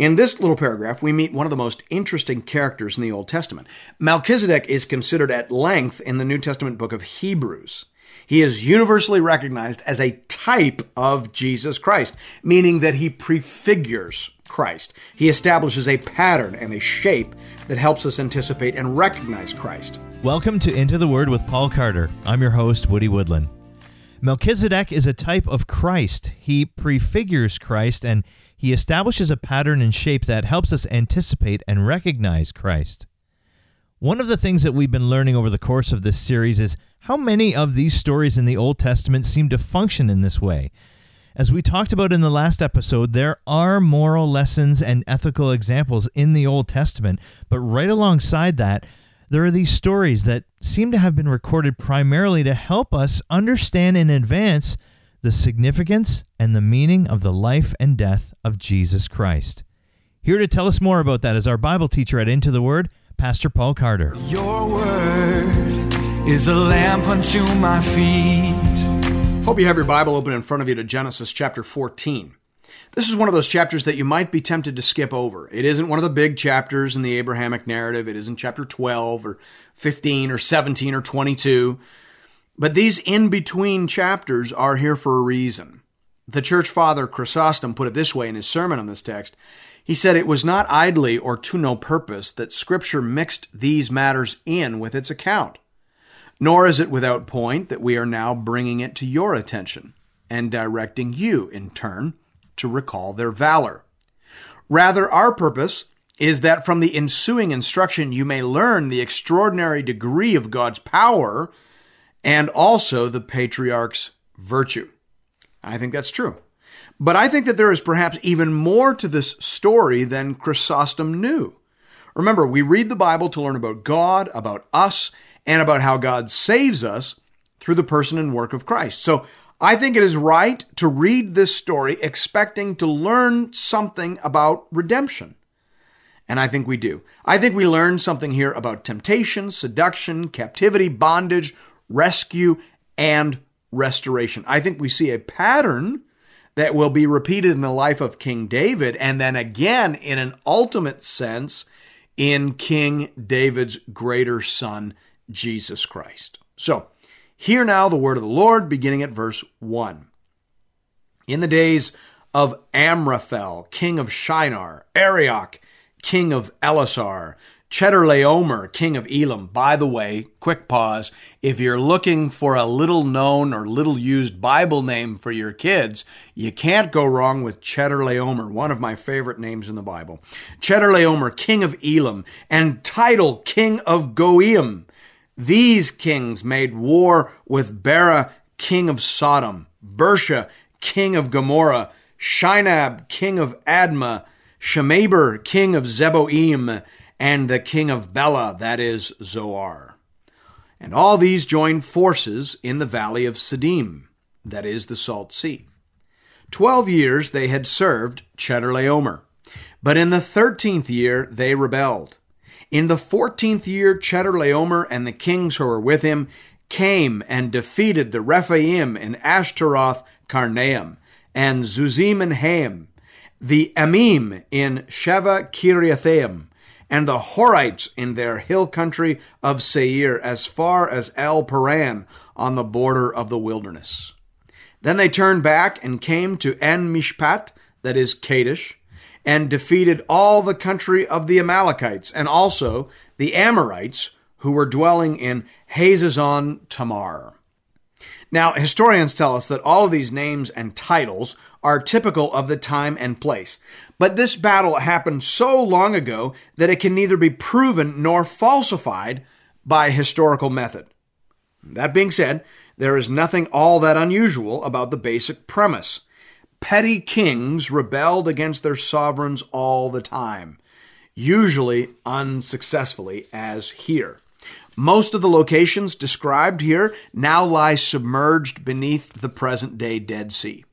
In this little paragraph, we meet one of the most interesting characters in the Old Testament. Melchizedek is considered at length in the New Testament book of Hebrews. He is universally recognized as a type of Jesus Christ, meaning that he prefigures Christ. He establishes a pattern and a shape that helps us anticipate and recognize Christ. Welcome to Into the Word with Paul Carter. I'm your host, Woody Woodland. Melchizedek is a type of Christ. He prefigures Christ and he establishes a pattern and shape that helps us anticipate and recognize Christ. One of the things that we've been learning over the course of this series is how many of these stories in the Old Testament seem to function in this way. As we talked about in the last episode, there are moral lessons and ethical examples in the Old Testament, but right alongside that, there are these stories that seem to have been recorded primarily to help us understand in advance the significance and the meaning of the life and death of Jesus Christ. Here to tell us more about that is our Bible teacher at Into the Word, Pastor Paul Carter. Your word is a lamp unto my feet. Hope you have your Bible open in front of you to Genesis chapter 14. This is one of those chapters that you might be tempted to skip over. It isn't one of the big chapters in the Abrahamic narrative. It isn't chapter 12 or 15 or 17 or 22. But these in between chapters are here for a reason. The church father Chrysostom put it this way in his sermon on this text. He said, It was not idly or to no purpose that Scripture mixed these matters in with its account. Nor is it without point that we are now bringing it to your attention and directing you, in turn, to recall their valor. Rather, our purpose is that from the ensuing instruction you may learn the extraordinary degree of God's power and also the patriarch's virtue. I think that's true. But I think that there is perhaps even more to this story than Chrysostom knew. Remember, we read the Bible to learn about God, about us, and about how God saves us through the person and work of Christ. So I think it is right to read this story expecting to learn something about redemption. And I think we do. I think we learn something here about temptation, seduction, captivity, bondage, rescue, and restoration. I think we see a pattern that will be repeated in the life of King David, and then again, in an ultimate sense, in King David's greater son, Jesus Christ. So, hear now the word of the Lord, beginning at verse 1. In the days of Amraphel, king of Shinar, Arioch, king of Ellasar, Chedorlaomer, king of Elam. By the way, quick pause. If you're looking for a little known or little used Bible name for your kids, you can't go wrong with Chedorlaomer, one of my favorite names in the Bible. Chedorlaomer, king of Elam, and Tidal king of Goiim. These kings made war with Bera, king of Sodom, Birsha, king of Gomorrah, Shinab, king of Admah, Shemaber, king of Zeboim, and the king of Bela, that is Zoar. And all these joined forces in the valley of Siddim, that is the Salt Sea. Twelve years they had served Chedorlaomer, but in the thirteenth year they rebelled. In the fourteenth year, Chedorlaomer and the kings who were with him came and defeated the Rephaim in Ashteroth Karnaim, and Zuzim and Ham, the Emim in Shaveh Kiriathaim, and the Horites in their hill country of Seir as far as El Paran on the border of the wilderness. Then they turned back and came to En Mishpat, that is Kadesh, and defeated all the country of the Amalekites and also the Amorites who were dwelling in Hazazon Tamar. Now, historians tell us that all of these names and titles are typical of the time and place. But this battle happened so long ago that it can neither be proven nor falsified by historical method. That being said, there is nothing all that unusual about the basic premise. Petty kings rebelled against their sovereigns all the time, usually unsuccessfully, as here. Most of the locations described here now lie submerged beneath the present day Dead Sea.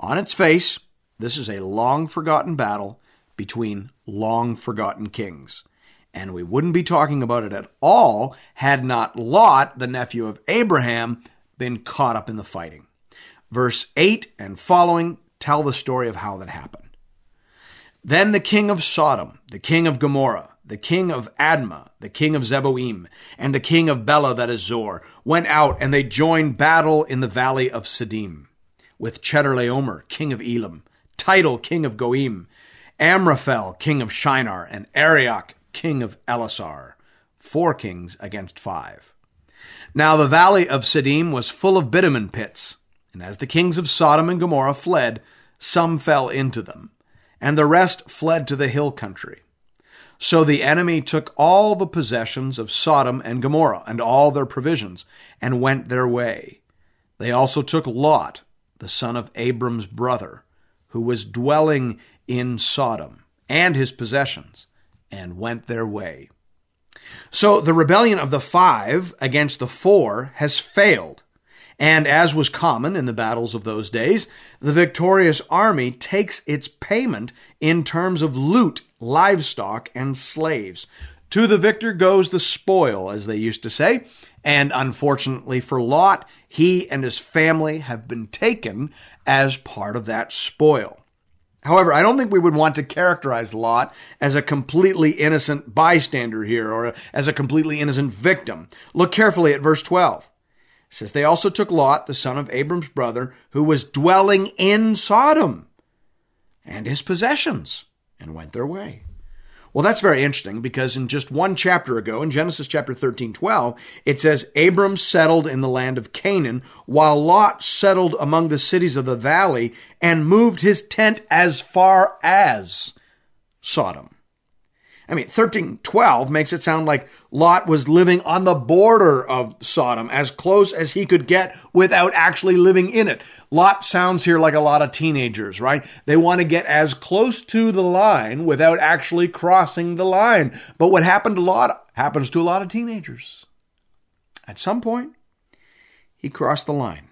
On its face, this is a long forgotten battle between long forgotten kings. And we wouldn't be talking about it at all had not Lot, the nephew of Abraham, been caught up in the fighting. Verse 8 and following tell the story of how that happened. Then the king of Sodom, the king of Gomorrah, the king of Admah, the king of Zeboim, and the king of Bela that is Zoar, went out and they joined battle in the valley of Siddim, with Chedorlaomer, king of Elam, Tidal, king of Goiim, Amraphel, king of Shinar, and Arioch, king of Ellasar, four kings against five. Now the valley of Siddim was full of bitumen pits, and as the kings of Sodom and Gomorrah fled, some fell into them, and the rest fled to the hill country. So the enemy took all the possessions of Sodom and Gomorrah and all their provisions, and went their way. They also took Lot, the son of Abram's brother, who was dwelling in Sodom, and his possessions, and went their way. So the rebellion of the five against the four has failed. And as was common in the battles of those days, the victorious army takes its payment in terms of loot, livestock, and slaves. To the victor goes the spoil, as they used to say. And unfortunately for Lot, he and his family have been taken as part of that spoil. However, I don't think we would want to characterize Lot as a completely innocent bystander here or as a completely innocent victim. Look carefully at verse 12. It says, They also took Lot, the son of Abram's brother, who was dwelling in Sodom, and his possessions, and went their way. Well, that's very interesting because in just one chapter ago, in Genesis chapter 13, 12, it says, Abram settled in the land of Canaan, while Lot settled among the cities of the valley and moved his tent as far as Sodom. I mean, 1312 makes it sound like Lot was living on the border of Sodom, as close as he could get without actually living in it. Lot sounds here like a lot of teenagers, right? They want to get as close to the line without actually crossing the line. But what happened to Lot happens to a lot of teenagers. At some point, he crossed the line.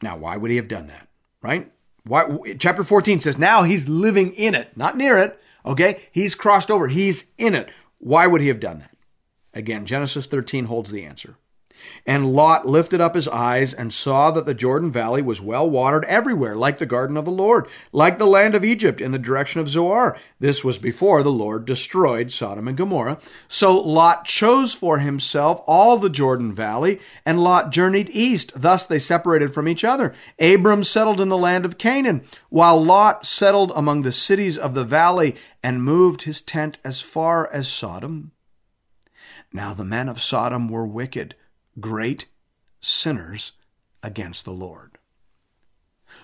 Now, why would he have done that, right? Why, chapter 14 says now he's living in it, not near it Okay? He's crossed over. He's in it. Why would he have done that? Again, Genesis 13 holds the answer. And Lot lifted up his eyes and saw that the Jordan Valley was well watered everywhere, like the garden of the Lord, like the land of Egypt in the direction of Zoar. This was before the Lord destroyed Sodom and Gomorrah. So Lot chose for himself all the Jordan Valley, and Lot journeyed east. Thus they separated from each other. Abram settled in the land of Canaan, while Lot settled among the cities of the valley and moved his tent as far as Sodom. Now the men of Sodom were wicked great sinners against the Lord.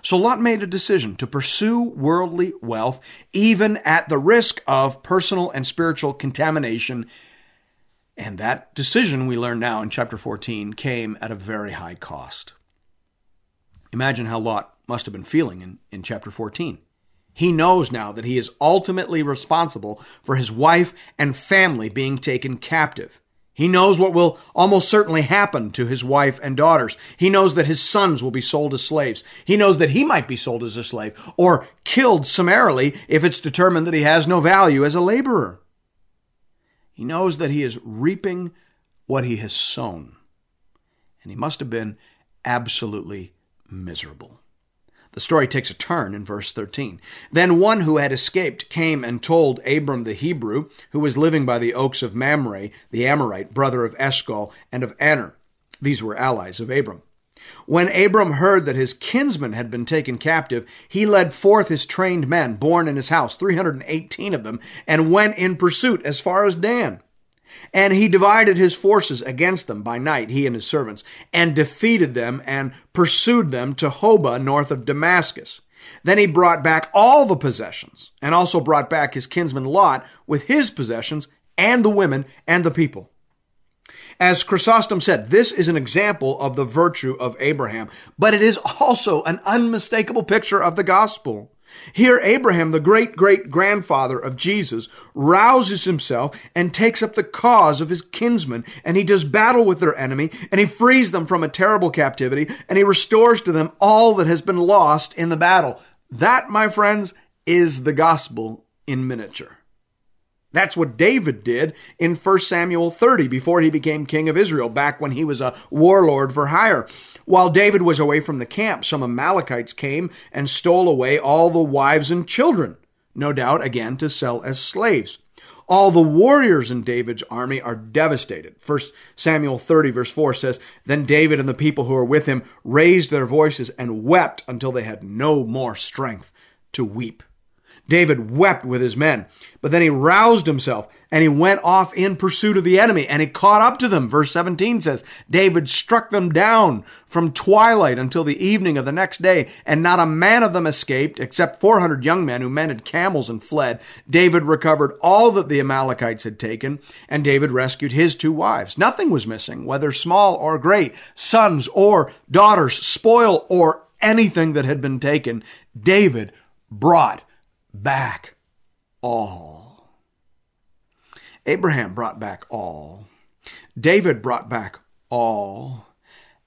So Lot made a decision to pursue worldly wealth, even at the risk of personal and spiritual contamination. And that decision, we learn now in chapter 14, came at a very high cost. Imagine how Lot must have been feeling in, in chapter 14. He knows now that he is ultimately responsible for his wife and family being taken captive. He knows what will almost certainly happen to his wife and daughters. He knows that his sons will be sold as slaves. He knows that he might be sold as a slave or killed summarily if it's determined that he has no value as a laborer. He knows that he is reaping what he has sown. And he must have been absolutely miserable. The story takes a turn in verse 13. Then one who had escaped came and told Abram the Hebrew, who was living by the oaks of Mamre, the Amorite, brother of Eshcol and of Aner. These were allies of Abram. When Abram heard that his kinsman had been taken captive, he led forth his trained men, born in his house, 318 of them, and went in pursuit as far as Dan. And he divided his forces against them by night, he and his servants, and defeated them and pursued them to Hobah north of Damascus. Then he brought back all the possessions, and also brought back his kinsman Lot with his possessions, and the women and the people. As Chrysostom said, this is an example of the virtue of Abraham, but it is also an unmistakable picture of the gospel. Here, Abraham, the great great grandfather of Jesus, rouses himself and takes up the cause of his kinsmen, and he does battle with their enemy, and he frees them from a terrible captivity, and he restores to them all that has been lost in the battle. That, my friends, is the gospel in miniature. That's what David did in 1 Samuel 30 before he became king of Israel, back when he was a warlord for hire. While David was away from the camp, some Amalekites came and stole away all the wives and children. no doubt again to sell as slaves. All the warriors in David's army are devastated. 1 Samuel 30, verse 4 says, Then David and the people who were with him raised their voices and wept until they had no more strength to weep. David wept with his men, but then he roused himself and he went off in pursuit of the enemy and he caught up to them. Verse 17 says, David struck them down from twilight until the evening of the next day, and not a man of them escaped except 400 young men who mounted camels and fled. David recovered all that the Amalekites had taken, and David rescued his two wives. Nothing was missing, whether small or great, sons or daughters, spoil or anything that had been taken. David brought back all. Abraham brought back all. David brought back all.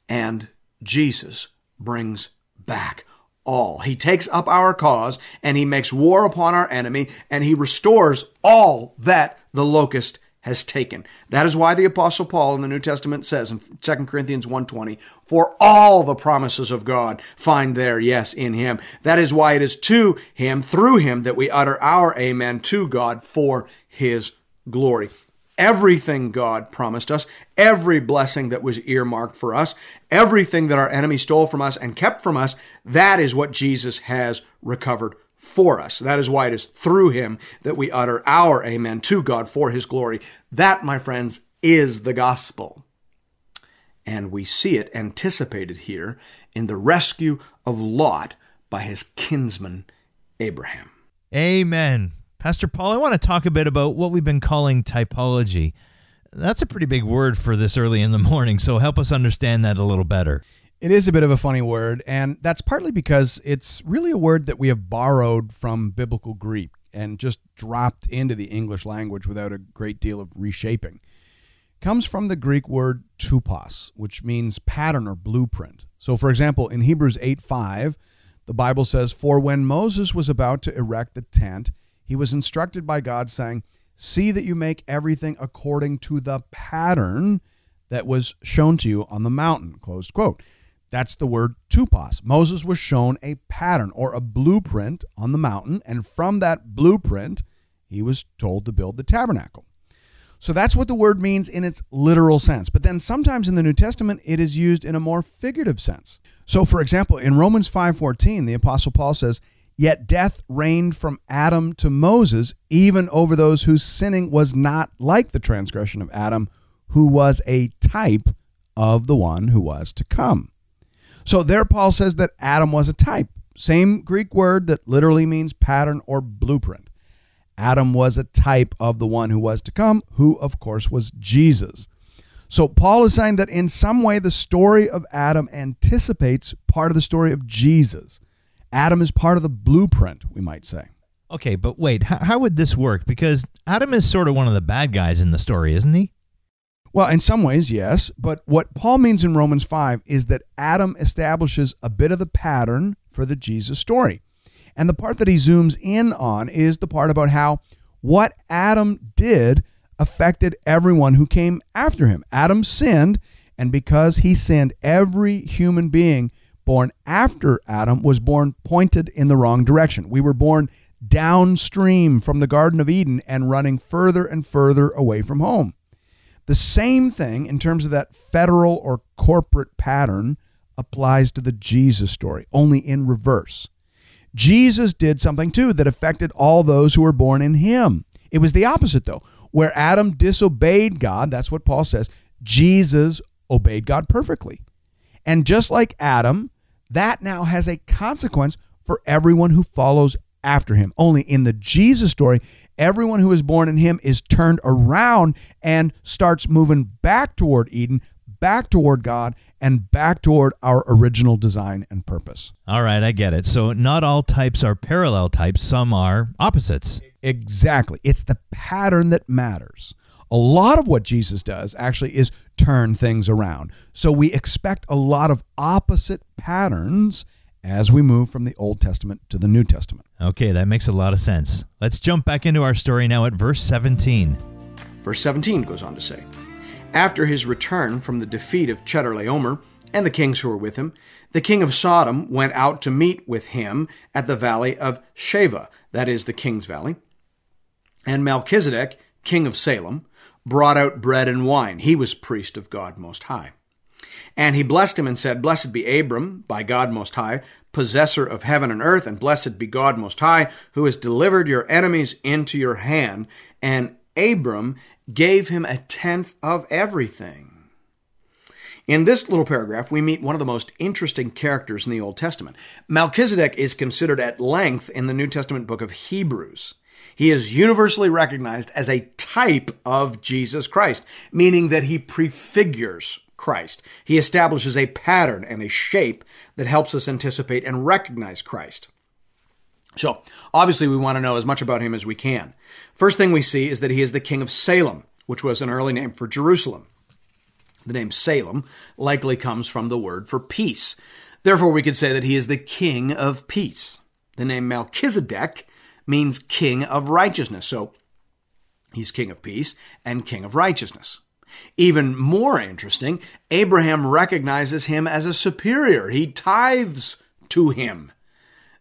And Jesus brings back all. He takes up our cause and he makes war upon our enemy and he restores all that the locust has taken. That is why the apostle Paul in the New Testament says in 2 Corinthians 1:20, "For all the promises of God find their yes in him." That is why it is to him through him that we utter our amen to God for his glory. Everything God promised us, every blessing that was earmarked for us, everything that our enemy stole from us and kept from us, that is what Jesus has recovered for us. That is why it is through him that we utter our amen to God for his glory. That, my friends, is the gospel. And we see it anticipated here in the rescue of Lot by his kinsman Abraham. Amen. Pastor Paul, I want to talk a bit about what we've been calling typology. That's a pretty big word for this early in the morning, so help us understand that a little better. It is a bit of a funny word, and that's partly because it's really a word that we have borrowed from biblical Greek and just dropped into the English language without a great deal of reshaping. It comes from the Greek word tupos, which means pattern or blueprint. So, for example, in Hebrews 8 5, the Bible says, For when Moses was about to erect the tent, he was instructed by God, saying, See that you make everything according to the pattern that was shown to you on the mountain. Closed quote. That's the word tupos. Moses was shown a pattern or a blueprint on the mountain, and from that blueprint, he was told to build the tabernacle. So that's what the word means in its literal sense. But then sometimes in the New Testament it is used in a more figurative sense. So for example, in Romans 5:14, the apostle Paul says, "Yet death reigned from Adam to Moses, even over those whose sinning was not like the transgression of Adam, who was a type of the one who was to come." So there, Paul says that Adam was a type. Same Greek word that literally means pattern or blueprint. Adam was a type of the one who was to come, who, of course, was Jesus. So Paul is saying that in some way the story of Adam anticipates part of the story of Jesus. Adam is part of the blueprint, we might say. Okay, but wait, how, would this work? Because Adam is sort of one of the bad guys in the story, isn't he? Well, in some ways, yes. But what Paul means in Romans 5 is that Adam establishes a bit of the pattern for the Jesus story. And the part that he zooms in on is the part about how what Adam did affected everyone who came after him. Adam sinned, and because he sinned, every human being born after Adam was born pointed in the wrong direction. We were born downstream from the Garden of Eden and running further and further away from home. The same thing in terms of that federal or corporate pattern applies to the Jesus story, only in reverse. Jesus did something too that affected all those who were born in him. It was the opposite though. Where Adam disobeyed God, that's what Paul says, Jesus obeyed God perfectly. And just like Adam, that now has a consequence for everyone who follows after him. Only in the Jesus story, everyone who is born in him is turned around and starts moving back toward Eden, back toward God, and back toward our original design and purpose. All right, I get it. So not all types are parallel types, some are opposites. Exactly. It's the pattern that matters. A lot of what Jesus does actually is turn things around. So we expect a lot of opposite patterns as we move from the Old Testament to the New Testament. Okay, that makes a lot of sense. Let's jump back into our story now at verse 17. Verse 17 goes on to say After his return from the defeat of Chedorlaomer, and the kings who were with him, the king of Sodom went out to meet with him at the valley of Shaveh, that is the king's valley. And Melchizedek, king of Salem, brought out bread and wine. He was priest of God Most High. And he blessed him and said, Blessed be Abram by God Most High, possessor of heaven and earth, and blessed be God Most High, who has delivered your enemies into your hand. And Abram gave him a tenth of everything. In this little paragraph, we meet one of the most interesting characters in the Old Testament. Melchizedek is considered at length in the New Testament book of Hebrews. He is universally recognized as a type of Jesus Christ, meaning that he prefigures Christ. He establishes a pattern and a shape that helps us anticipate and recognize Christ. So, obviously, we want to know as much about him as we can. First thing we see is that he is the king of Salem, which was an early name for Jerusalem. The name Salem likely comes from the word for peace. Therefore, we could say that he is the king of peace. The name Melchizedek means king of righteousness. So he's king of peace and king of righteousness. Even more interesting, Abraham recognizes him as a superior. He tithes to him.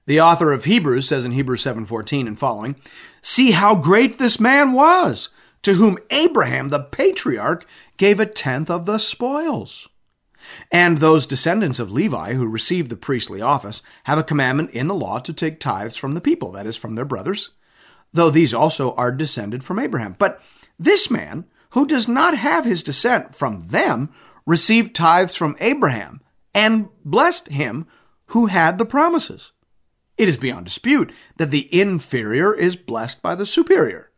The author of Hebrews says in Hebrews 7:14 and following, "See how great this man was, to whom Abraham the patriarch gave a tenth of the spoils." And those descendants of Levi who received the priestly office have a commandment in the law to take tithes from the people, that is, from their brothers, though these also are descended from Abraham. But this man, who does not have his descent from them, received tithes from Abraham and blessed him who had the promises. It is beyond dispute that the inferior is blessed by the superior.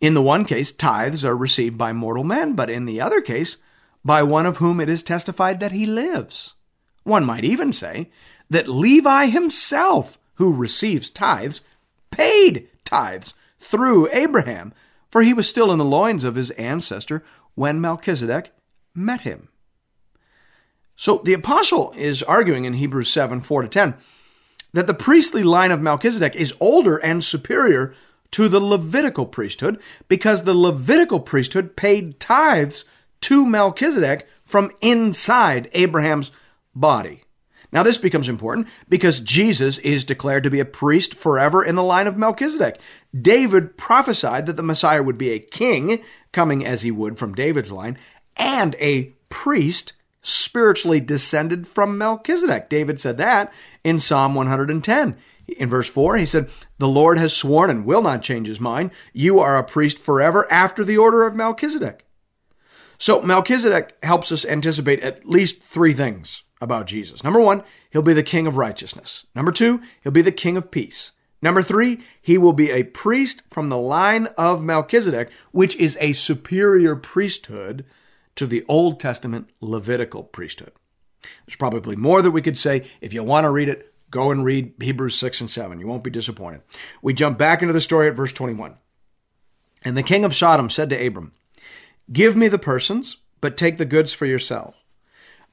In the one case, tithes are received by mortal men, but in the other case, by one of whom it is testified that he lives. One might even say that Levi himself, who receives tithes, paid tithes through Abraham, for he was still in the loins of his ancestor when Melchizedek met him. So the apostle is arguing in Hebrews 7 4 to 10 that the priestly line of Melchizedek is older and superior to the Levitical priesthood because the Levitical priesthood paid tithes to Melchizedek from inside Abraham's body. Now, this becomes important because Jesus is declared to be a priest forever in the line of Melchizedek. David prophesied that the Messiah would be a king, coming as he would from David's line, and a priest spiritually descended from Melchizedek. David said that in Psalm 110. In verse 4, he said, The Lord has sworn and will not change his mind. You are a priest forever after the order of Melchizedek. So Melchizedek helps us anticipate at least three things about Jesus. Number one, he'll be the king of righteousness. Number two, he'll be the king of peace. Number three, he will be a priest from the line of Melchizedek, which is a superior priesthood to the Old Testament Levitical priesthood. There's probably more that we could say. If you want to read it, go and read Hebrews 6 and 7. You won't be disappointed. We jump back into the story at verse 21. And the king of Sodom said to Abram, Give me the persons, but take the goods for yourself.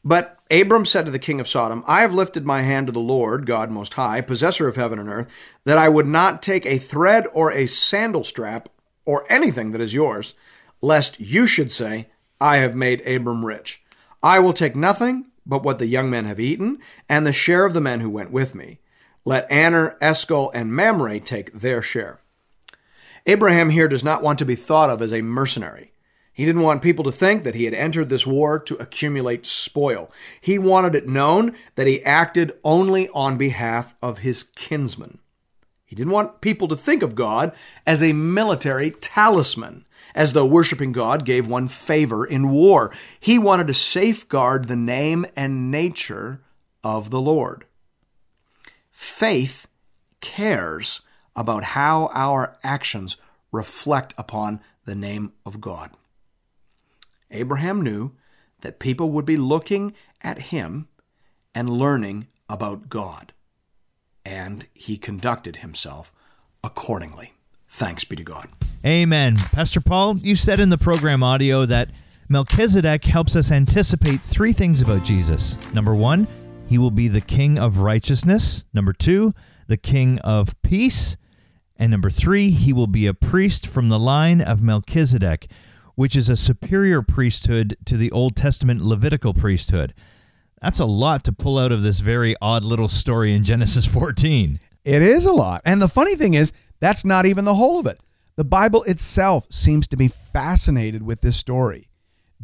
But Abram said to the king of Sodom, I have lifted my hand to the Lord, God Most High, possessor of heaven and earth, that I would not take a thread or a sandal strap or anything that is yours, lest you should say, I have made Abram rich. I will take nothing but what the young men have eaten, and the share of the men who went with me. Let Aner, Eshcol, and Mamre take their share. Abraham here does not want to be thought of as a mercenary. He didn't want people to think that he had entered this war to accumulate spoil. He wanted it known that he acted only on behalf of his kinsmen. He didn't want people to think of God as a military talisman, as though worshiping God gave one favor in war. He wanted to safeguard the name and nature of the Lord. Faith cares about how our actions reflect upon the name of God. Abraham knew that people would be looking at him and learning about God. And he conducted himself accordingly. Thanks be to God. Amen. Pastor Paul, you said in the program audio that Melchizedek helps us anticipate three things about Jesus. Number one, he will be the king of righteousness. Number two, the king of peace. And number three, he will be a priest from the line of Melchizedek which is a superior priesthood to the Old Testament Levitical priesthood. That's a lot to pull out of this very odd little story in Genesis 14. It is a lot. And the funny thing is, that's not even the whole of it. The Bible itself seems to be fascinated with this story.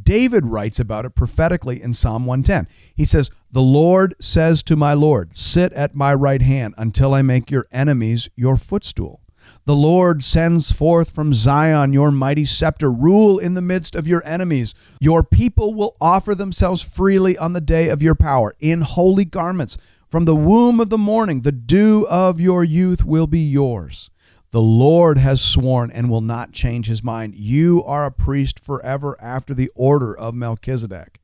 David writes about it prophetically in Psalm 110. He says, The Lord says to my Lord, Sit at my right hand until I make your enemies your footstool. The Lord sends forth from Zion your mighty scepter. Rule in the midst of your enemies. Your people will offer themselves freely on the day of your power in holy garments. From the womb of the morning, the dew of your youth will be yours. The Lord has sworn and will not change his mind. You are a priest forever after the order of Melchizedek.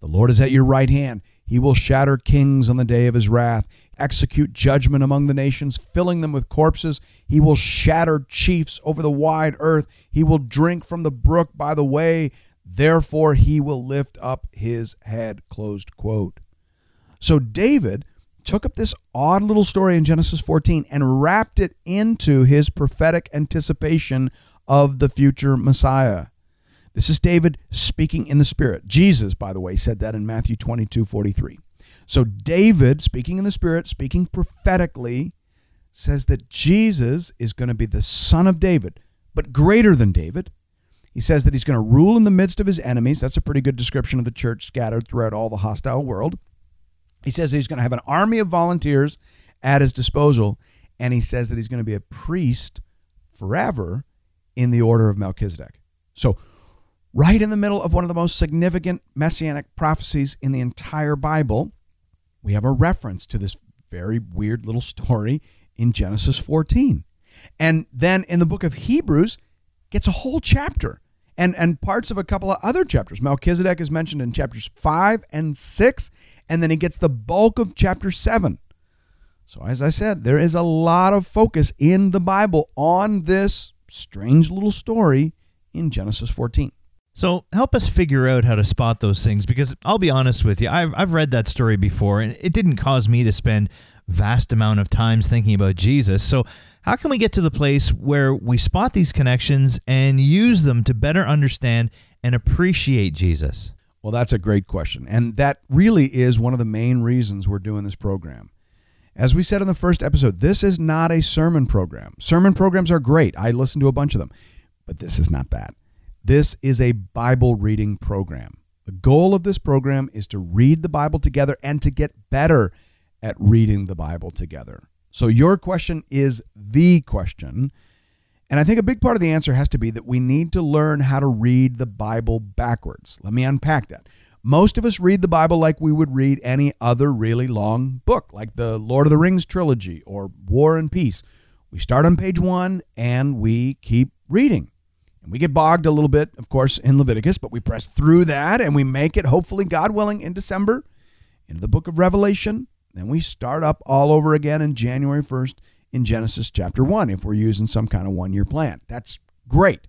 The Lord is at your right hand. He will shatter kings on the day of his wrath, execute judgment among the nations, filling them with corpses. He will shatter chiefs over the wide earth. He will drink from the brook by the way. Therefore, he will lift up his head. Closed quote. So, David took up this odd little story in Genesis 14 and wrapped it into his prophetic anticipation of the future Messiah. This is David speaking in the Spirit. Jesus, by the way, said that in Matthew 22 43. So, David, speaking in the Spirit, speaking prophetically, says that Jesus is going to be the son of David, but greater than David. He says that he's going to rule in the midst of his enemies. That's a pretty good description of the church scattered throughout all the hostile world. He says he's going to have an army of volunteers at his disposal, and he says that he's going to be a priest forever in the order of Melchizedek. So, right in the middle of one of the most significant messianic prophecies in the entire Bible, we have a reference to this very weird little story in Genesis 14. And then in the book of Hebrews, gets a whole chapter and and parts of a couple of other chapters. Melchizedek is mentioned in chapters 5 and 6 and then he gets the bulk of chapter 7. So as I said, there is a lot of focus in the Bible on this strange little story in Genesis 14. So help us figure out how to spot those things because I'll be honest with you, I've, I've read that story before and it didn't cause me to spend vast amount of times thinking about Jesus. So how can we get to the place where we spot these connections and use them to better understand and appreciate Jesus? Well, that's a great question. And that really is one of the main reasons we're doing this program. As we said in the first episode, this is not a sermon program. Sermon programs are great. I listen to a bunch of them, but this is not that. This is a Bible reading program. The goal of this program is to read the Bible together and to get better at reading the Bible together. So, your question is the question. And I think a big part of the answer has to be that we need to learn how to read the Bible backwards. Let me unpack that. Most of us read the Bible like we would read any other really long book, like the Lord of the Rings trilogy or War and Peace. We start on page one and we keep reading. And we get bogged a little bit, of course, in Leviticus, but we press through that and we make it, hopefully, God willing, in December into the book of Revelation. Then we start up all over again in January 1st in Genesis chapter 1 if we're using some kind of one year plan. That's great.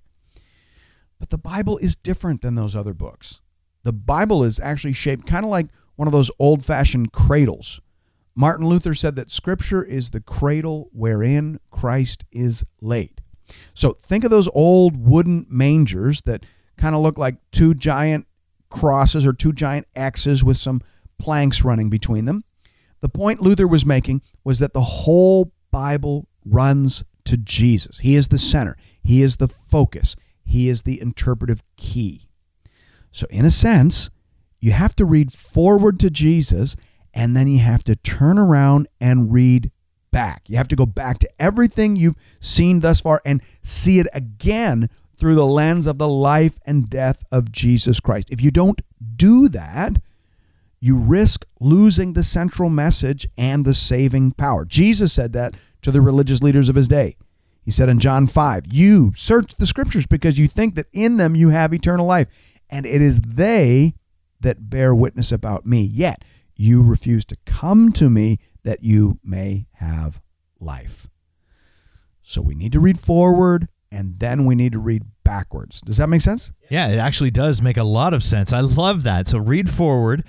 But the Bible is different than those other books. The Bible is actually shaped kind of like one of those old fashioned cradles. Martin Luther said that Scripture is the cradle wherein Christ is laid. So think of those old wooden mangers that kind of look like two giant crosses or two giant X's with some planks running between them. The point Luther was making was that the whole Bible runs to Jesus. He is the center, He is the focus, He is the interpretive key. So, in a sense, you have to read forward to Jesus and then you have to turn around and read back. You have to go back to everything you've seen thus far and see it again through the lens of the life and death of Jesus Christ. If you don't do that, you risk losing the central message and the saving power. Jesus said that to the religious leaders of his day. He said in John 5, You search the scriptures because you think that in them you have eternal life, and it is they that bear witness about me. Yet you refuse to come to me that you may have life. So we need to read forward and then we need to read backwards. Does that make sense? Yeah, it actually does make a lot of sense. I love that. So read forward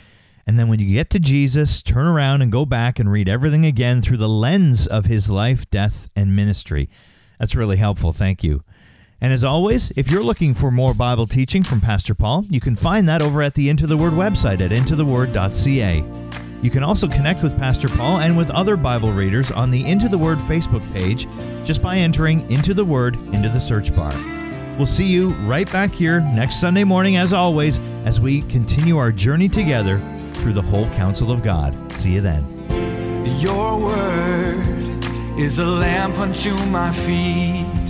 and then when you get to Jesus, turn around and go back and read everything again through the lens of his life, death, and ministry. That's really helpful. Thank you. And as always, if you're looking for more Bible teaching from Pastor Paul, you can find that over at the Into the Word website at intotheword.ca. You can also connect with Pastor Paul and with other Bible readers on the Into the Word Facebook page just by entering Into the Word into the search bar. We'll see you right back here next Sunday morning, as always, as we continue our journey together through the whole counsel of God. See you then. Your word is a lamp unto my feet